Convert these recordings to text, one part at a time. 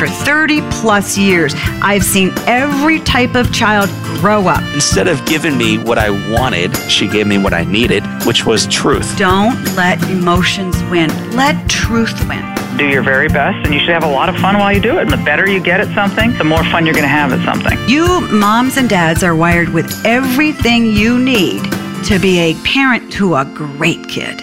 for 30 plus years. I've seen every type of child grow up. Instead of giving me what I wanted, she gave me what I needed, which was truth. Don't let emotions win, let truth win. Do your very best, and you should have a lot of fun while you do it. And the better you get at something, the more fun you're going to have at something. You moms and dads are wired with everything you need to be a parent to a great kid.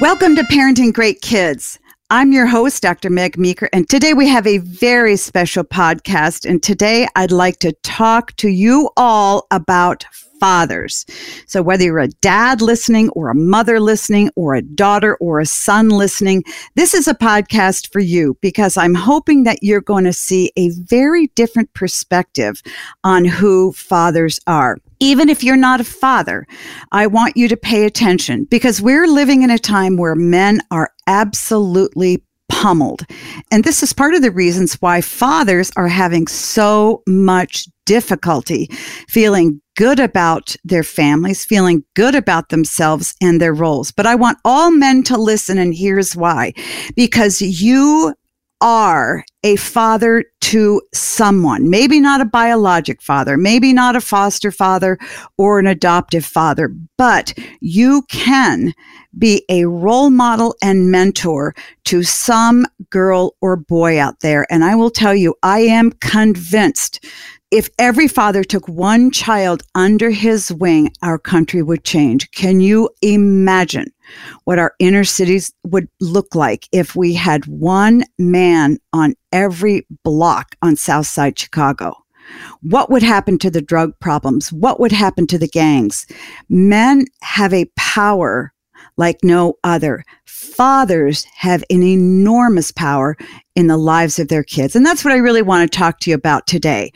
Welcome to Parenting Great Kids. I'm your host, Dr. Meg Meeker, and today we have a very special podcast. And today I'd like to talk to you all about fathers. So, whether you're a dad listening, or a mother listening, or a daughter or a son listening, this is a podcast for you because I'm hoping that you're going to see a very different perspective on who fathers are. Even if you're not a father, I want you to pay attention because we're living in a time where men are absolutely pummeled. And this is part of the reasons why fathers are having so much difficulty feeling good about their families, feeling good about themselves and their roles. But I want all men to listen, and here's why because you are a father to someone, maybe not a biologic father, maybe not a foster father or an adoptive father, but you can be a role model and mentor to some girl or boy out there. And I will tell you, I am convinced if every father took one child under his wing, our country would change. Can you imagine what our inner cities would look like if we had one man on every block on South Side Chicago? What would happen to the drug problems? What would happen to the gangs? Men have a power like no other. Fathers have an enormous power in the lives of their kids. And that's what I really want to talk to you about today.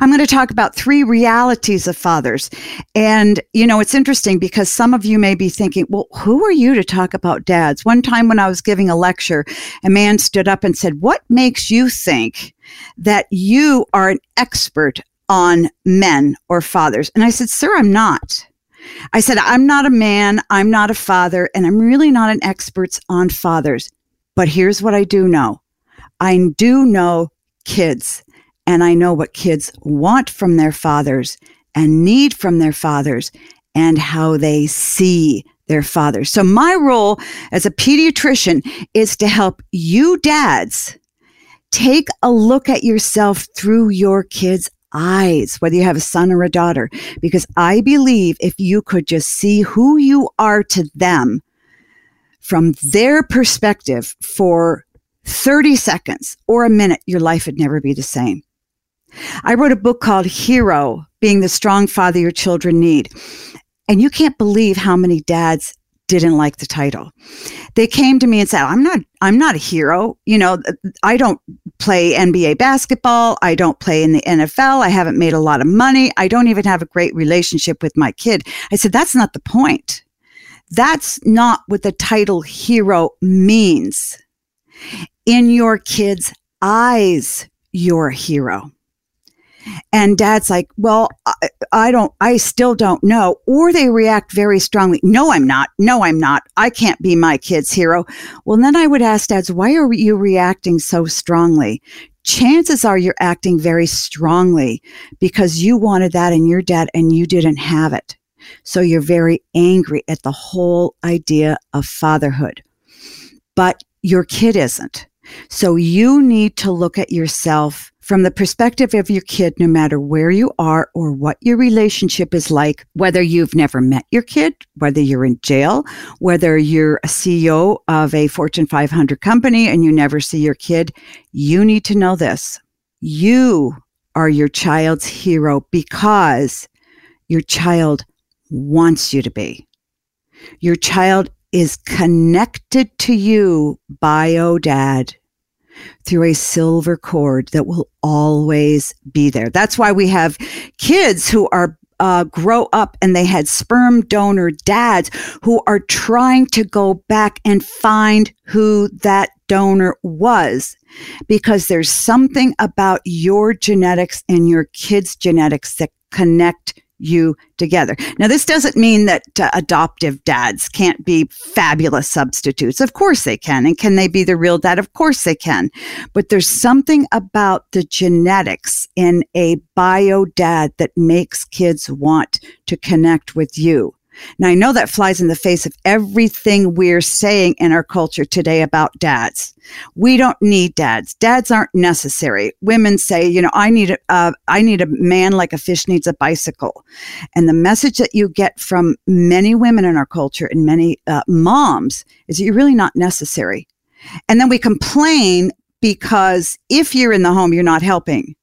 I'm going to talk about three realities of fathers. And, you know, it's interesting because some of you may be thinking, well, who are you to talk about dads? One time when I was giving a lecture, a man stood up and said, What makes you think that you are an expert on men or fathers? And I said, Sir, I'm not. I said, I'm not a man, I'm not a father, and I'm really not an expert on fathers. But here's what I do know I do know kids and I know what kids want from their fathers and need from their fathers and how they see their fathers. So my role as a pediatrician is to help you dads take a look at yourself through your kids' eyes, whether you have a son or a daughter, because I believe if you could just see who you are to them from their perspective for 30 seconds or a minute, your life would never be the same. I wrote a book called Hero Being the Strong Father Your Children Need. And you can't believe how many dads didn't like the title. They came to me and said, "I'm not I'm not a hero. You know, I don't play NBA basketball, I don't play in the NFL, I haven't made a lot of money, I don't even have a great relationship with my kid." I said, "That's not the point. That's not what the title hero means. In your kid's eyes, you're a hero." And dad's like, well, I, I, don't, I still don't know. Or they react very strongly. No, I'm not. No, I'm not. I can't be my kid's hero. Well, then I would ask dads, why are you reacting so strongly? Chances are you're acting very strongly because you wanted that in your dad and you didn't have it. So you're very angry at the whole idea of fatherhood. But your kid isn't. So you need to look at yourself from the perspective of your kid, no matter where you are or what your relationship is like, whether you've never met your kid, whether you're in jail, whether you're a CEO of a Fortune 500 company and you never see your kid, you need to know this. You are your child's hero because your child wants you to be. Your child is connected to you bio dad through a silver cord that will always be there. That's why we have kids who are uh, grow up and they had sperm donor dads who are trying to go back and find who that donor was because there's something about your genetics and your kids' genetics that connect you together. Now, this doesn't mean that uh, adoptive dads can't be fabulous substitutes. Of course they can. And can they be the real dad? Of course they can. But there's something about the genetics in a bio dad that makes kids want to connect with you. Now, I know that flies in the face of everything we're saying in our culture today about dads. We don't need dads. Dads aren't necessary. Women say, you know, I need a, uh, I need a man like a fish needs a bicycle. And the message that you get from many women in our culture and many uh, moms is that you're really not necessary. And then we complain because if you're in the home, you're not helping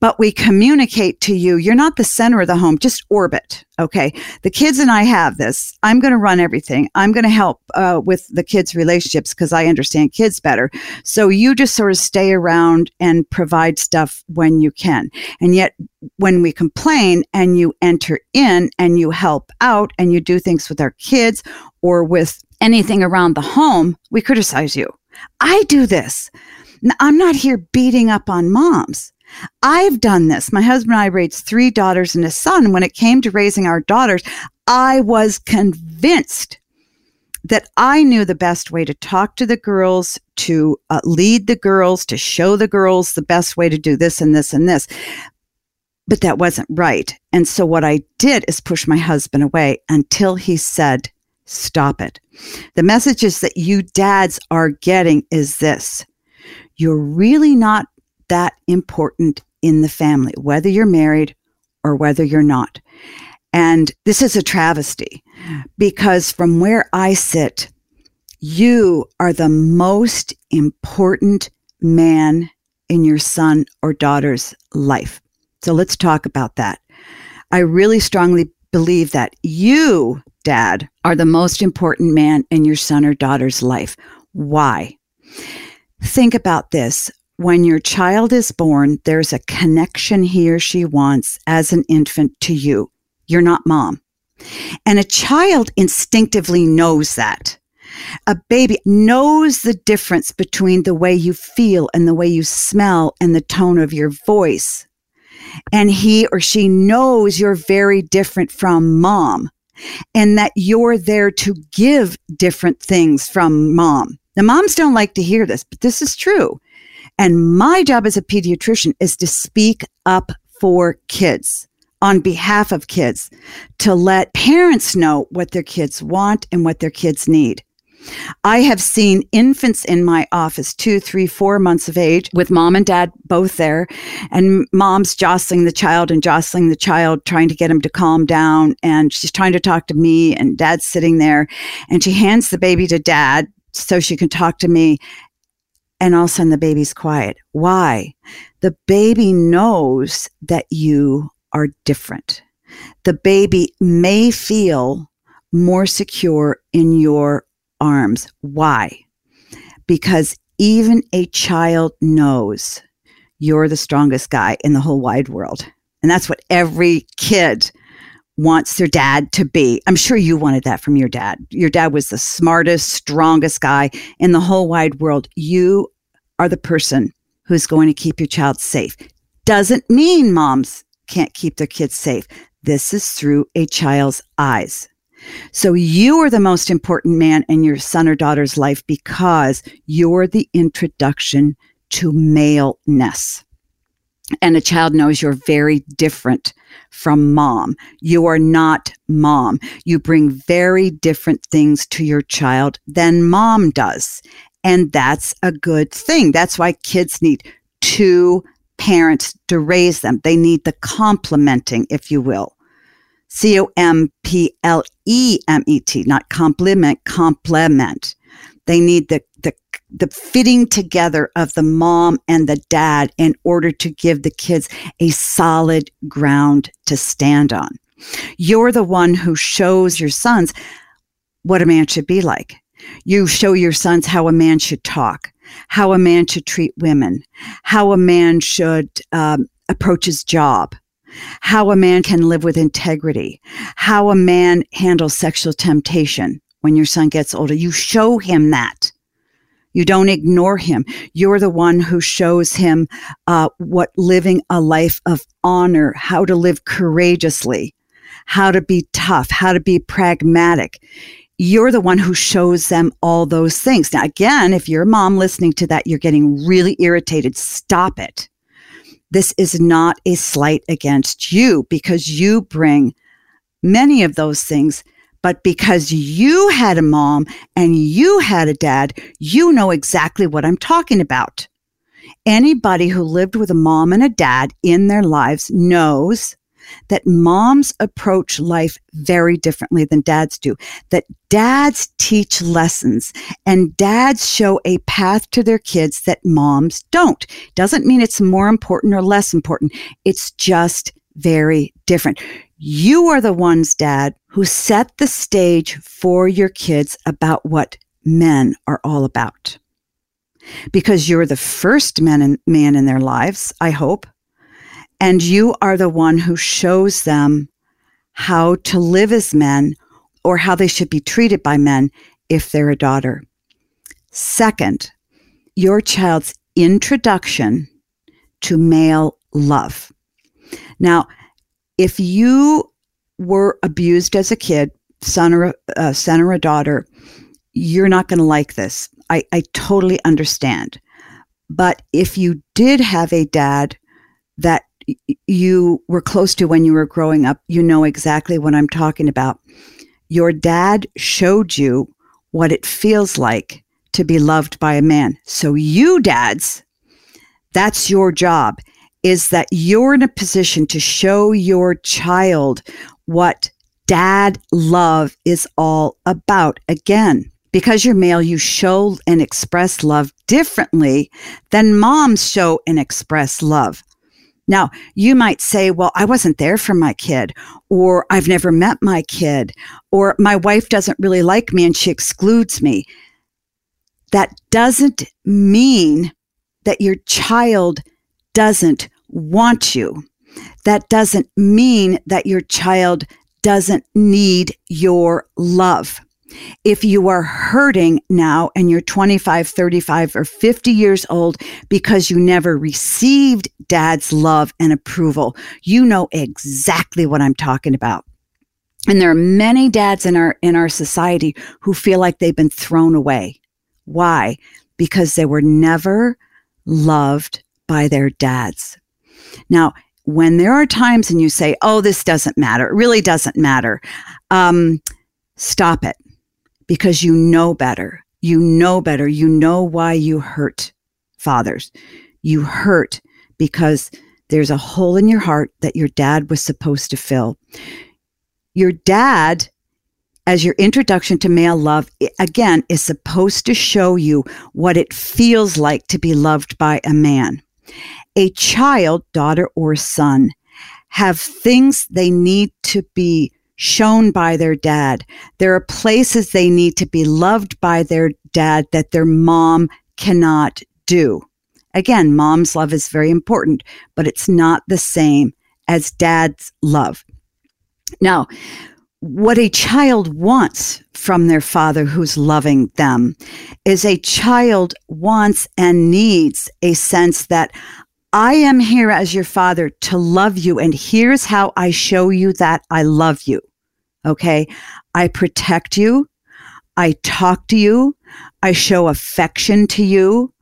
but we communicate to you. You're not the center of the home just orbit okay? The kids and i have this. I'm going to run everything. I'm going to help uh, with the kids relationships because i understand kids better. So you just sort of stay around and provide stuff when you can. And yet when we complain and you enter in and you help out and you do things with our kids or with anything around the home we criticize you. I do this. I'm not here beating up on moms. I've done this. My husband and I raised three daughters and a son. When it came to raising our daughters, I was convinced that I knew the best way to talk to the girls, to uh, lead the girls, to show the girls the best way to do this and this and this. But that wasn't right. And so what I did is push my husband away until he said, Stop it. The messages that you dads are getting is this you're really not that important in the family, whether you're married or whether you're not. And this is a travesty because from where I sit, you are the most important man in your son or daughter's life. So let's talk about that. I really strongly believe that you, dad, are the most important man in your son or daughter's life. Why? Think about this when your child is born, there's a connection he or she wants as an infant to you. You're not mom. And a child instinctively knows that. A baby knows the difference between the way you feel and the way you smell and the tone of your voice. And he or she knows you're very different from mom and that you're there to give different things from mom. The moms don't like to hear this, but this is true. And my job as a pediatrician is to speak up for kids on behalf of kids to let parents know what their kids want and what their kids need. I have seen infants in my office, two, three, four months of age, with mom and dad both there, and mom's jostling the child and jostling the child, trying to get him to calm down. And she's trying to talk to me, and dad's sitting there, and she hands the baby to dad so she can talk to me. And all of a sudden the baby's quiet. Why? The baby knows that you are different. The baby may feel more secure in your arms. Why? Because even a child knows you're the strongest guy in the whole wide world. And that's what every kid wants their dad to be. I'm sure you wanted that from your dad. Your dad was the smartest, strongest guy in the whole wide world. You are the person who's going to keep your child safe. Doesn't mean moms can't keep their kids safe. This is through a child's eyes. So you are the most important man in your son or daughter's life because you're the introduction to maleness and a child knows you're very different from mom. You are not mom. You bring very different things to your child than mom does. And that's a good thing. That's why kids need two parents to raise them. They need the complementing, if you will. C O M P L E M E T, not compliment, complement. They need the, the, the fitting together of the mom and the dad in order to give the kids a solid ground to stand on. You're the one who shows your sons what a man should be like. You show your sons how a man should talk, how a man should treat women, how a man should um, approach his job, how a man can live with integrity, how a man handles sexual temptation when your son gets older. You show him that. You don't ignore him. You're the one who shows him uh, what living a life of honor, how to live courageously how to be tough, how to be pragmatic. You're the one who shows them all those things. Now, again, if you're a mom listening to that, you're getting really irritated. Stop it. This is not a slight against you because you bring many of those things but because you had a mom and you had a dad, you know exactly what I'm talking about. Anybody who lived with a mom and a dad in their lives knows that moms approach life very differently than dads do, that dads teach lessons and dads show a path to their kids that moms don't. Doesn't mean it's more important or less important. It's just very different. You are the ones, dad, who set the stage for your kids about what men are all about. Because you're the first man in, man in their lives, I hope. And you are the one who shows them how to live as men or how they should be treated by men if they're a daughter. Second, your child's introduction to male love. Now, if you were abused as a kid, son or uh, son or a daughter, you're not going to like this. I, I totally understand. But if you did have a dad that you were close to when you were growing up, you know exactly what I'm talking about. Your dad showed you what it feels like to be loved by a man. So, you dads, that's your job is that you're in a position to show your child what dad love is all about. Again, because you're male, you show and express love differently than moms show and express love. Now, you might say, well, I wasn't there for my kid, or I've never met my kid, or my wife doesn't really like me and she excludes me. That doesn't mean that your child doesn't want you. That doesn't mean that your child doesn't need your love. If you are hurting now and you're 25, 35, or 50 years old because you never received dad's love and approval, you know exactly what I'm talking about. And there are many dads in our in our society who feel like they've been thrown away. Why? Because they were never loved by their dads. Now, when there are times and you say, oh, this doesn't matter, it really doesn't matter, um, stop it because you know better. You know better. You know why you hurt fathers. You hurt because there's a hole in your heart that your dad was supposed to fill. Your dad, as your introduction to male love, again, is supposed to show you what it feels like to be loved by a man a child, daughter or son, have things they need to be shown by their dad. There are places they need to be loved by their dad that their mom cannot do. Again, mom's love is very important, but it's not the same as dad's love. Now, what a child wants from their father who's loving them is a child wants and needs a sense that I am here as your father to love you. And here's how I show you that I love you. Okay. I protect you. I talk to you. I show affection to you.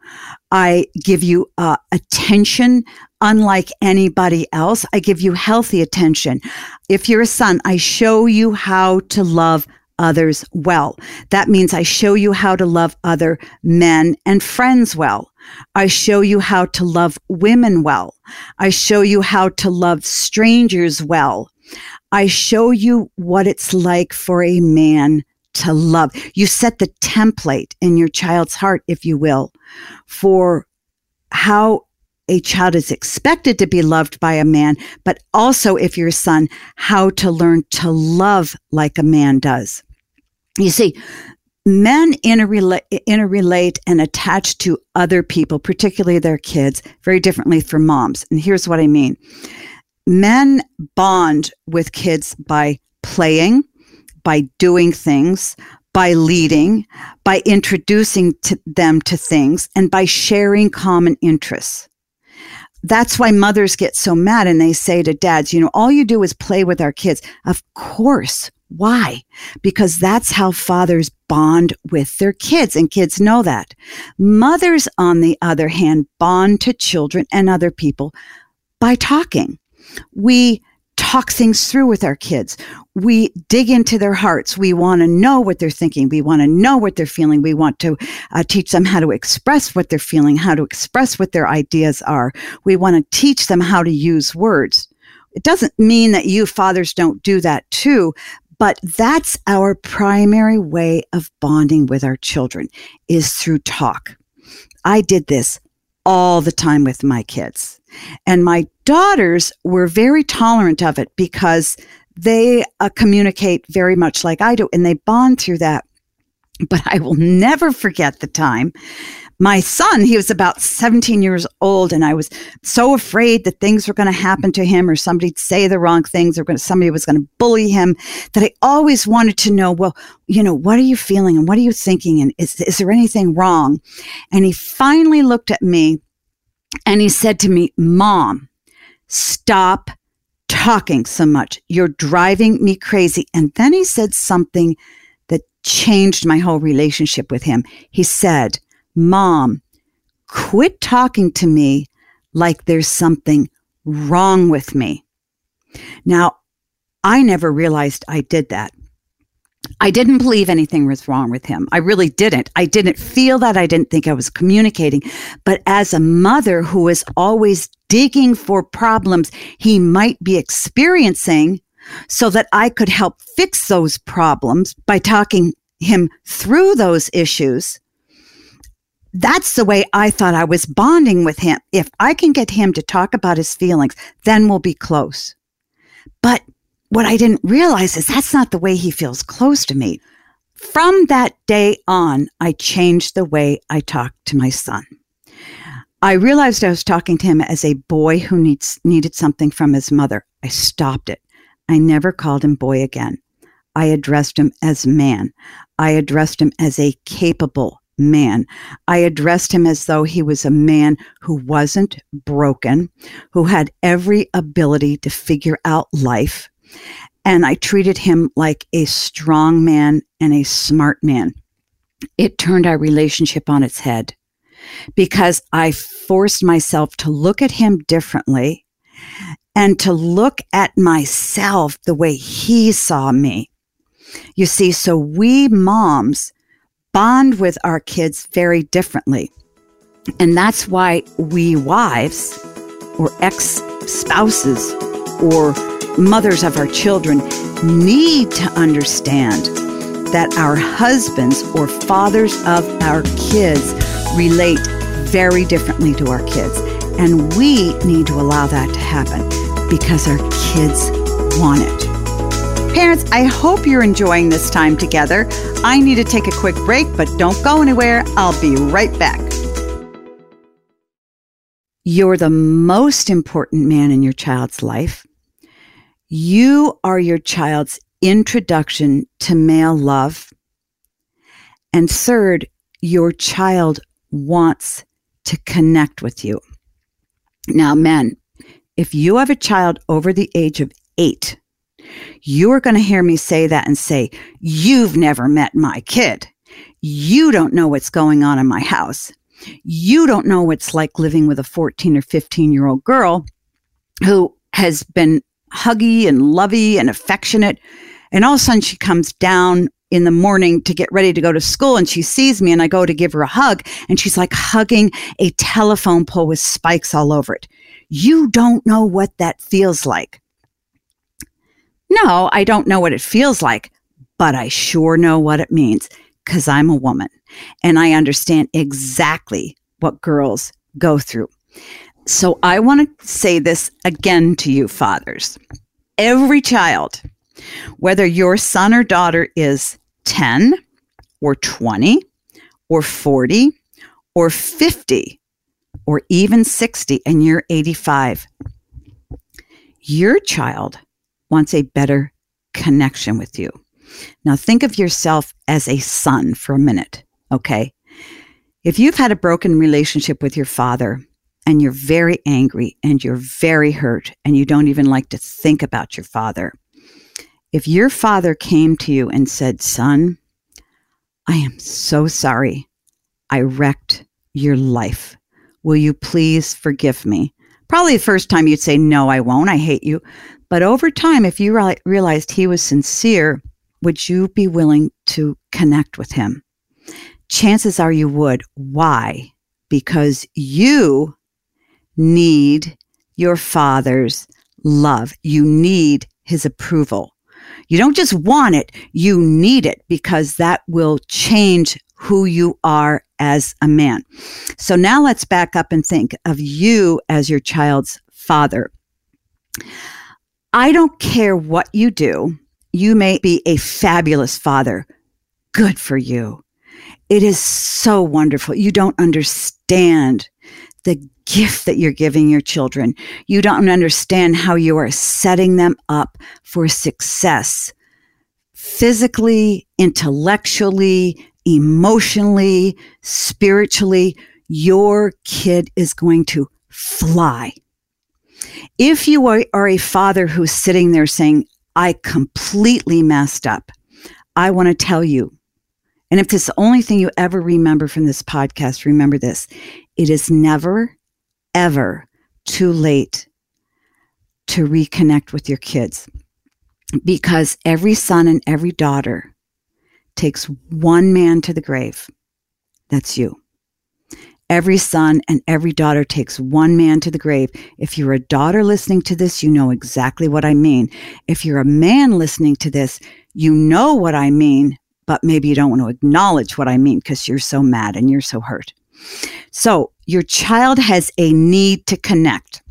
I give you uh, attention unlike anybody else. I give you healthy attention. If you're a son, I show you how to love others well. That means I show you how to love other men and friends well. I show you how to love women well. I show you how to love strangers well. I show you what it's like for a man to love. You set the template in your child's heart, if you will, for how a child is expected to be loved by a man, but also if you're a son, how to learn to love like a man does. You see, men interrelate, interrelate and attach to other people, particularly their kids, very differently from moms. And here's what I mean men bond with kids by playing, by doing things, by leading, by introducing to them to things, and by sharing common interests. That's why mothers get so mad and they say to dads, you know, all you do is play with our kids. Of course. Why? Because that's how fathers bond with their kids, and kids know that. Mothers, on the other hand, bond to children and other people by talking. We talk things through with our kids. We dig into their hearts. We want to know what they're thinking. We want to know what they're feeling. We want to uh, teach them how to express what they're feeling, how to express what their ideas are. We want to teach them how to use words. It doesn't mean that you fathers don't do that too, but that's our primary way of bonding with our children is through talk. I did this all the time with my kids. And my daughters were very tolerant of it because they uh, communicate very much like I do and they bond through that. But I will never forget the time my son, he was about 17 years old, and I was so afraid that things were going to happen to him or somebody'd say the wrong things or gonna, somebody was going to bully him that I always wanted to know, well, you know, what are you feeling and what are you thinking? And is, is there anything wrong? And he finally looked at me and he said to me, Mom, stop talking so much. You're driving me crazy. And then he said something that changed my whole relationship with him. He said, Mom, quit talking to me like there's something wrong with me. Now, I never realized I did that. I didn't believe anything was wrong with him. I really didn't. I didn't feel that. I didn't think I was communicating. But as a mother who was always digging for problems he might be experiencing so that I could help fix those problems by talking him through those issues, that's the way I thought I was bonding with him. If I can get him to talk about his feelings, then we'll be close. But what I didn't realize is that's not the way he feels close to me. From that day on, I changed the way I talked to my son. I realized I was talking to him as a boy who needs, needed something from his mother. I stopped it. I never called him boy again. I addressed him as man. I addressed him as a capable man. I addressed him as though he was a man who wasn't broken, who had every ability to figure out life. And I treated him like a strong man and a smart man. It turned our relationship on its head because I forced myself to look at him differently and to look at myself the way he saw me. You see, so we moms bond with our kids very differently. And that's why we wives or ex spouses or mothers of our children need to understand that our husbands or fathers of our kids relate very differently to our kids. And we need to allow that to happen because our kids want it. Parents, I hope you're enjoying this time together. I need to take a quick break, but don't go anywhere. I'll be right back. You're the most important man in your child's life. You are your child's introduction to male love. And third, your child wants to connect with you. Now, men, if you have a child over the age of eight, you're going to hear me say that and say, You've never met my kid. You don't know what's going on in my house. You don't know what's like living with a 14 or 15 year old girl who has been huggy and lovey and affectionate. And all of a sudden she comes down in the morning to get ready to go to school and she sees me and I go to give her a hug and she's like hugging a telephone pole with spikes all over it. You don't know what that feels like. No, I don't know what it feels like, but I sure know what it means because I'm a woman and I understand exactly what girls go through. So I want to say this again to you, fathers. Every child, whether your son or daughter is 10 or 20 or 40 or 50 or even 60 and you're 85, your child wants a better connection with you. Now, think of yourself as a son for a minute, okay? If you've had a broken relationship with your father and you're very angry and you're very hurt and you don't even like to think about your father. If your father came to you and said, Son, I am so sorry. I wrecked your life. Will you please forgive me? Probably the first time you'd say, No, I won't. I hate you. But over time, if you re- realized he was sincere, would you be willing to connect with him? Chances are you would. Why? Because you need your father's love. You need his approval. You don't just want it, you need it because that will change who you are as a man. So now let's back up and think of you as your child's father. I don't care what you do. You may be a fabulous father. Good for you. It is so wonderful. You don't understand the gift that you're giving your children. You don't understand how you are setting them up for success physically, intellectually, emotionally, spiritually. Your kid is going to fly. If you are, are a father who's sitting there saying, I completely messed up, I want to tell you, and if this is the only thing you ever remember from this podcast, remember this it is never, ever too late to reconnect with your kids because every son and every daughter takes one man to the grave. That's you. Every son and every daughter takes one man to the grave. If you're a daughter listening to this, you know exactly what I mean. If you're a man listening to this, you know what I mean, but maybe you don't want to acknowledge what I mean because you're so mad and you're so hurt. So your child has a need to connect.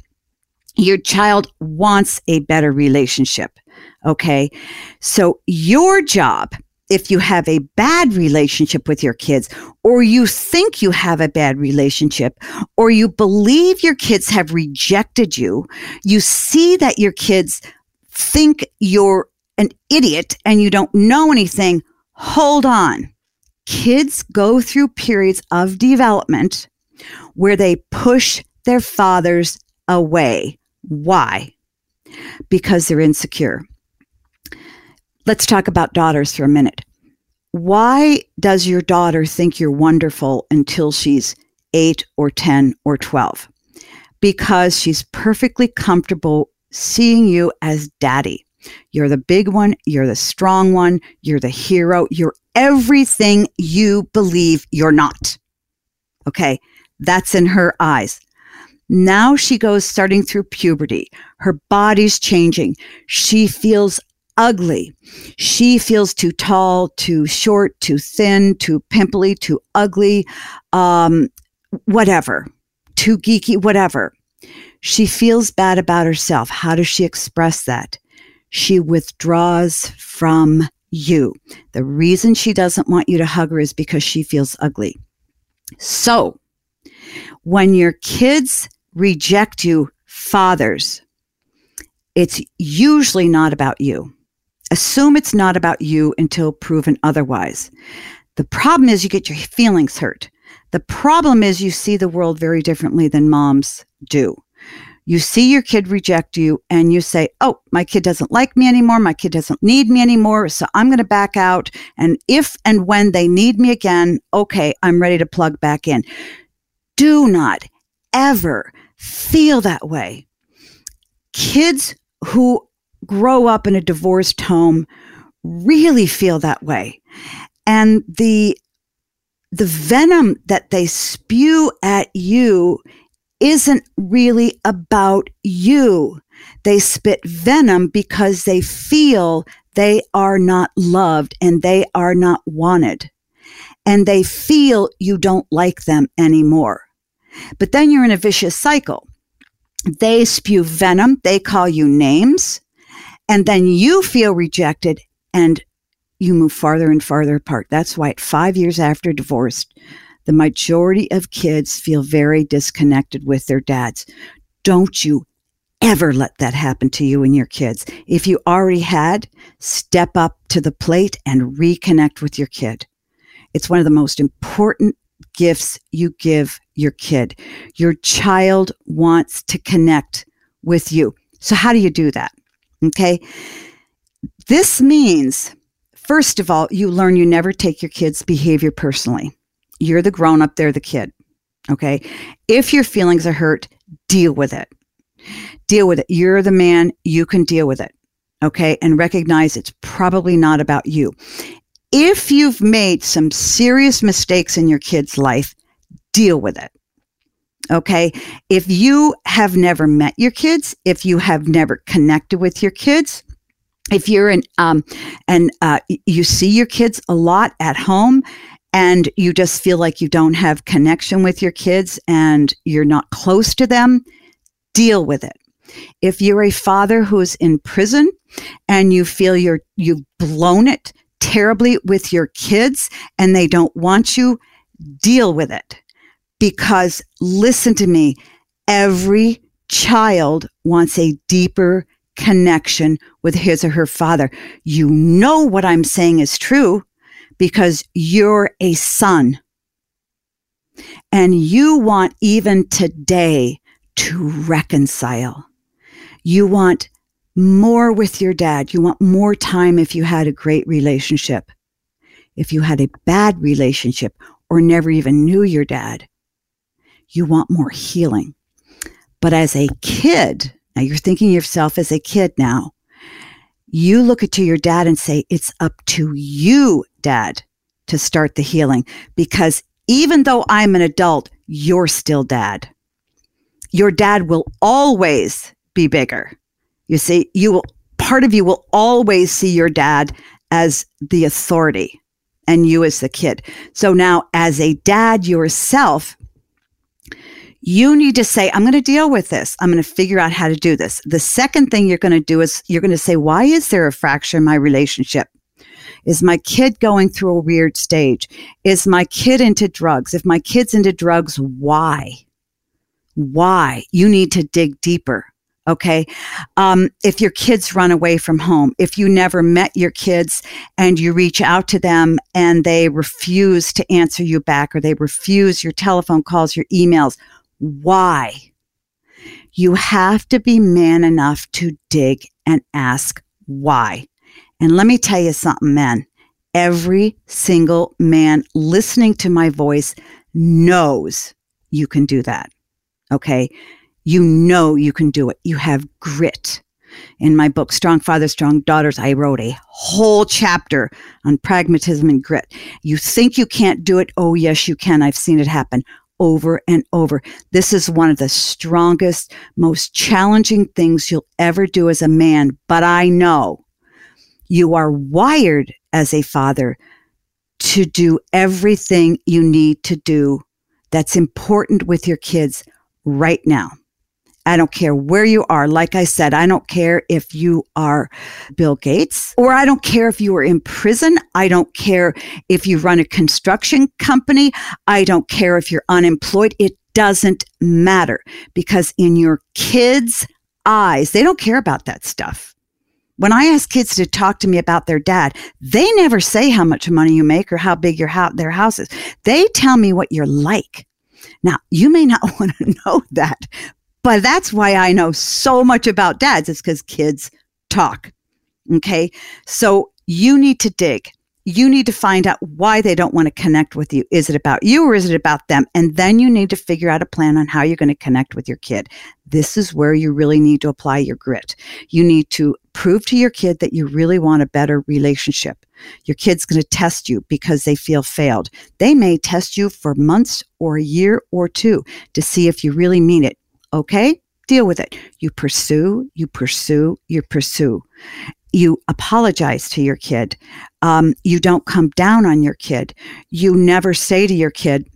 Your child wants a better relationship. Okay. So your job if you have a bad relationship with your kids, or you think you have a bad relationship, or you believe your kids have rejected you, you see that your kids think you're an idiot and you don't know anything, hold on. Kids go through periods of development where they push their fathers away. Why? Because they're insecure. Let's talk about daughters for a minute. Why does your daughter think you're wonderful until she's eight or 10 or 12? Because she's perfectly comfortable seeing you as daddy. You're the big one, you're the strong one, you're the hero, you're everything you believe you're not. Okay, that's in her eyes. Now she goes starting through puberty. Her body's changing. She feels ugly. She feels too tall, too short, too thin, too pimply, too ugly, um, whatever, too geeky, whatever. She feels bad about herself. How does she express that? She withdraws from you. The reason she doesn't want you to hug her is because she feels ugly. So, when your kids reject you, fathers, it's usually not about you. Assume it's not about you until proven otherwise. The problem is you get your feelings hurt. The problem is you see the world very differently than moms do. You see your kid reject you and you say, Oh, my kid doesn't like me anymore. My kid doesn't need me anymore. So I'm going to back out. And if and when they need me again, okay, I'm ready to plug back in. Do not ever feel that way. Kids who grow up in a divorced home really feel that way. And the the venom that they spew at you isn't really about you. They spit venom because they feel they are not loved and they are not wanted. And they feel you don't like them anymore. But then you're in a vicious cycle. They spew venom, they call you names, and then you feel rejected and you move farther and farther apart. That's why five years after divorce, the majority of kids feel very disconnected with their dads. Don't you ever let that happen to you and your kids. If you already had, step up to the plate and reconnect with your kid. It's one of the most important gifts you give your kid. Your child wants to connect with you. So, how do you do that? Okay. This means, first of all, you learn you never take your kid's behavior personally. You're the grown up, they're the kid. Okay. If your feelings are hurt, deal with it. Deal with it. You're the man, you can deal with it. Okay. And recognize it's probably not about you. If you've made some serious mistakes in your kid's life, deal with it. Okay. If you have never met your kids, if you have never connected with your kids, if you're in, um, and uh, you see your kids a lot at home and you just feel like you don't have connection with your kids and you're not close to them, deal with it. If you're a father who's in prison and you feel you're you've blown it terribly with your kids and they don't want you, deal with it. Because listen to me, every child wants a deeper connection with his or her father. You know what I'm saying is true because you're a son. And you want even today to reconcile. You want more with your dad. You want more time if you had a great relationship. If you had a bad relationship or never even knew your dad, you want more healing. But as a kid, now you're thinking yourself as a kid now, you look at to your dad and say, it's up to you, dad, to start the healing. Because even though I'm an adult, you're still dad. Your dad will always be bigger. You see, you will, part of you will always see your dad as the authority and you as the kid. So now, as a dad yourself, you need to say, I'm going to deal with this. I'm going to figure out how to do this. The second thing you're going to do is you're going to say, Why is there a fracture in my relationship? Is my kid going through a weird stage? Is my kid into drugs? If my kid's into drugs, why? Why? You need to dig deeper. Okay. Um, if your kids run away from home, if you never met your kids and you reach out to them and they refuse to answer you back or they refuse your telephone calls, your emails, why? You have to be man enough to dig and ask why. And let me tell you something, men. Every single man listening to my voice knows you can do that. Okay. You know you can do it. You have grit. In my book, Strong Fathers, Strong Daughters, I wrote a whole chapter on pragmatism and grit. You think you can't do it? Oh, yes, you can. I've seen it happen over and over. This is one of the strongest, most challenging things you'll ever do as a man. But I know you are wired as a father to do everything you need to do that's important with your kids right now. I don't care where you are. Like I said, I don't care if you are Bill Gates or I don't care if you are in prison. I don't care if you run a construction company. I don't care if you're unemployed. It doesn't matter because in your kids' eyes, they don't care about that stuff. When I ask kids to talk to me about their dad, they never say how much money you make or how big your house, their house is. They tell me what you're like. Now, you may not want to know that, but that's why I know so much about dads. It's because kids talk. Okay. So you need to dig. You need to find out why they don't want to connect with you. Is it about you or is it about them? And then you need to figure out a plan on how you're going to connect with your kid. This is where you really need to apply your grit. You need to prove to your kid that you really want a better relationship. Your kid's going to test you because they feel failed. They may test you for months or a year or two to see if you really mean it. Okay, deal with it. You pursue, you pursue, you pursue. You apologize to your kid. Um, you don't come down on your kid. You never say to your kid,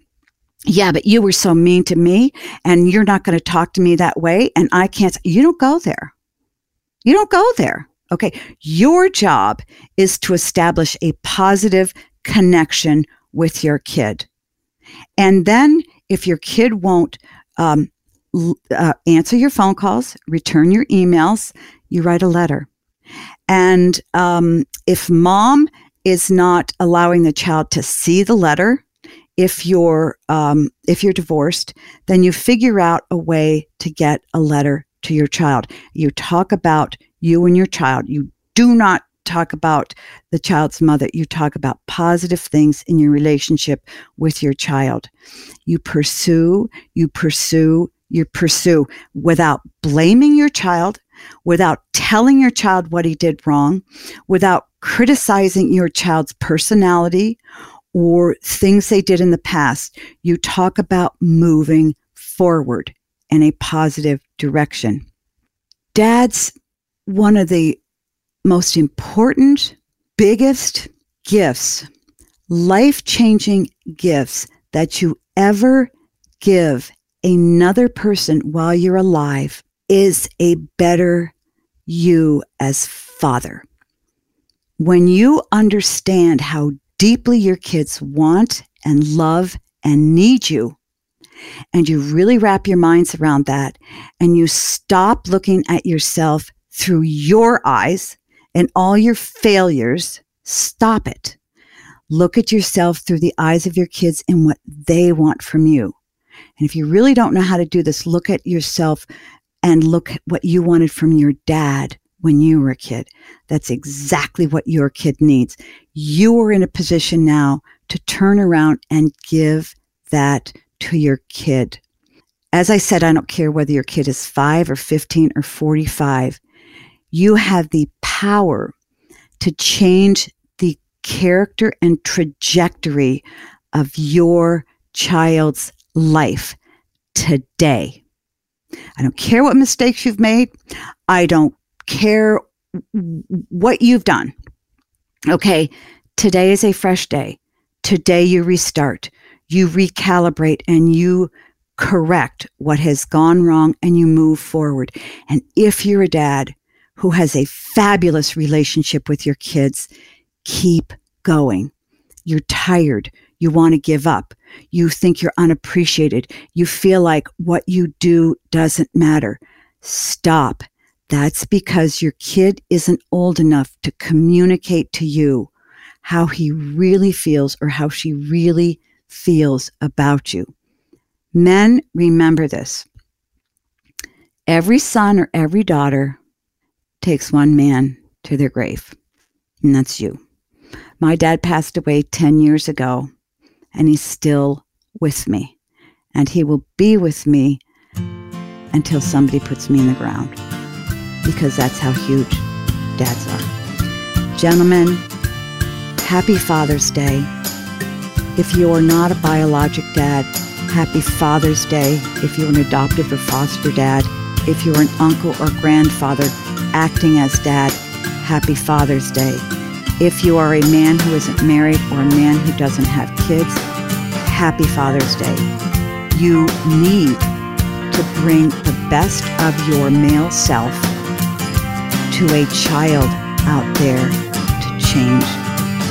yeah, but you were so mean to me and you're not going to talk to me that way. And I can't, you don't go there. You don't go there. Okay. Your job is to establish a positive connection with your kid. And then if your kid won't um, uh, answer your phone calls, return your emails, you write a letter. And um, if mom is not allowing the child to see the letter, if you're um, if you're divorced, then you figure out a way to get a letter to your child. You talk about you and your child. You do not talk about the child's mother. You talk about positive things in your relationship with your child. You pursue, you pursue, you pursue without blaming your child, without telling your child what he did wrong, without criticizing your child's personality or things they did in the past. You talk about moving forward in a positive direction. Dad's one of the most important, biggest gifts, life changing gifts that you ever give another person while you're alive is a better you as father. When you understand how deeply your kids want and love and need you, and you really wrap your minds around that, and you stop looking at yourself through your eyes and all your failures, stop it. Look at yourself through the eyes of your kids and what they want from you. And if you really don't know how to do this, look at yourself and look at what you wanted from your dad when you were a kid. That's exactly what your kid needs. You are in a position now to turn around and give that to your kid. As I said, I don't care whether your kid is five or 15 or 45 you have the power to change the character and trajectory of your child's life today. I don't care what mistakes you've made. I don't care what you've done. Okay, today is a fresh day. Today you restart, you recalibrate, and you correct what has gone wrong and you move forward. And if you're a dad who has a fabulous relationship with your kids, keep going. You're tired. You want to give up. You think you're unappreciated. You feel like what you do doesn't matter. Stop. That's because your kid isn't old enough to communicate to you how he really feels or how she really feels about you. Men, remember this. Every son or every daughter takes one man to their grave, and that's you. My dad passed away 10 years ago, and he's still with me, and he will be with me until somebody puts me in the ground, because that's how huge dads are. Gentlemen, happy Father's Day. If you are not a biologic dad, happy Father's Day. If you're an adoptive or foster dad, if you're an uncle or grandfather, acting as dad, happy Father's Day. If you are a man who isn't married or a man who doesn't have kids, happy Father's Day. You need to bring the best of your male self to a child out there to change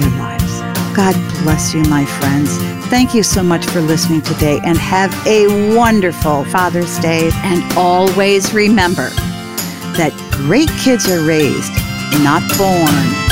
their lives. God bless you, my friends. Thank you so much for listening today and have a wonderful Father's Day. And always remember, that great kids are raised, not born.